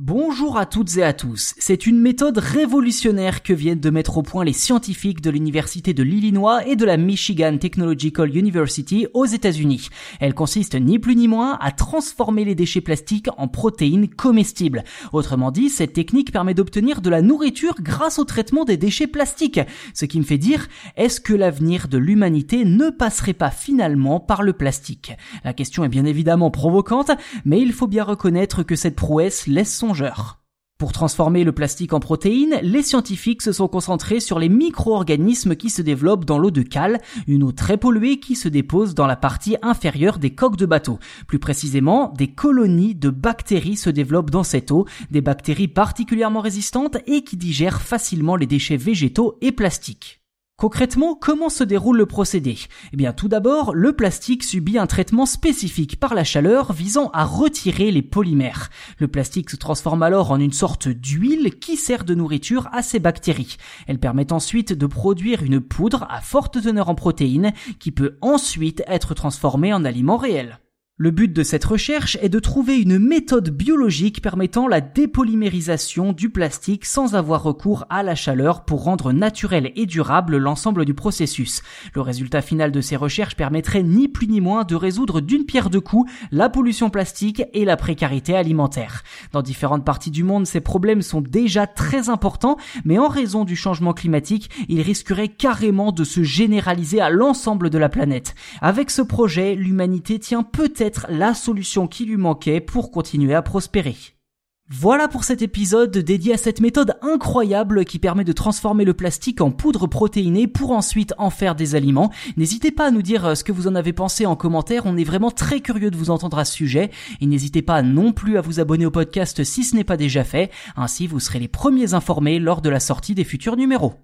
Bonjour à toutes et à tous. C'est une méthode révolutionnaire que viennent de mettre au point les scientifiques de l'université de l'Illinois et de la Michigan Technological University aux États-Unis. Elle consiste ni plus ni moins à transformer les déchets plastiques en protéines comestibles. Autrement dit, cette technique permet d'obtenir de la nourriture grâce au traitement des déchets plastiques. Ce qui me fait dire, est-ce que l'avenir de l'humanité ne passerait pas finalement par le plastique? La question est bien évidemment provocante, mais il faut bien reconnaître que cette prouesse laisse son pour transformer le plastique en protéines, les scientifiques se sont concentrés sur les micro-organismes qui se développent dans l'eau de cale, une eau très polluée qui se dépose dans la partie inférieure des coques de bateau. Plus précisément, des colonies de bactéries se développent dans cette eau, des bactéries particulièrement résistantes et qui digèrent facilement les déchets végétaux et plastiques. Concrètement, comment se déroule le procédé? Eh bien, tout d'abord, le plastique subit un traitement spécifique par la chaleur visant à retirer les polymères. Le plastique se transforme alors en une sorte d'huile qui sert de nourriture à ces bactéries. Elle permet ensuite de produire une poudre à forte teneur en protéines qui peut ensuite être transformée en aliment réel. Le but de cette recherche est de trouver une méthode biologique permettant la dépolymérisation du plastique sans avoir recours à la chaleur pour rendre naturel et durable l'ensemble du processus. Le résultat final de ces recherches permettrait ni plus ni moins de résoudre d'une pierre deux coups la pollution plastique et la précarité alimentaire. Dans différentes parties du monde, ces problèmes sont déjà très importants, mais en raison du changement climatique, ils risqueraient carrément de se généraliser à l'ensemble de la planète. Avec ce projet, l'humanité tient peut-être la solution qui lui manquait pour continuer à prospérer. Voilà pour cet épisode dédié à cette méthode incroyable qui permet de transformer le plastique en poudre protéinée pour ensuite en faire des aliments. N'hésitez pas à nous dire ce que vous en avez pensé en commentaire, on est vraiment très curieux de vous entendre à ce sujet. Et n'hésitez pas non plus à vous abonner au podcast si ce n'est pas déjà fait, ainsi vous serez les premiers informés lors de la sortie des futurs numéros.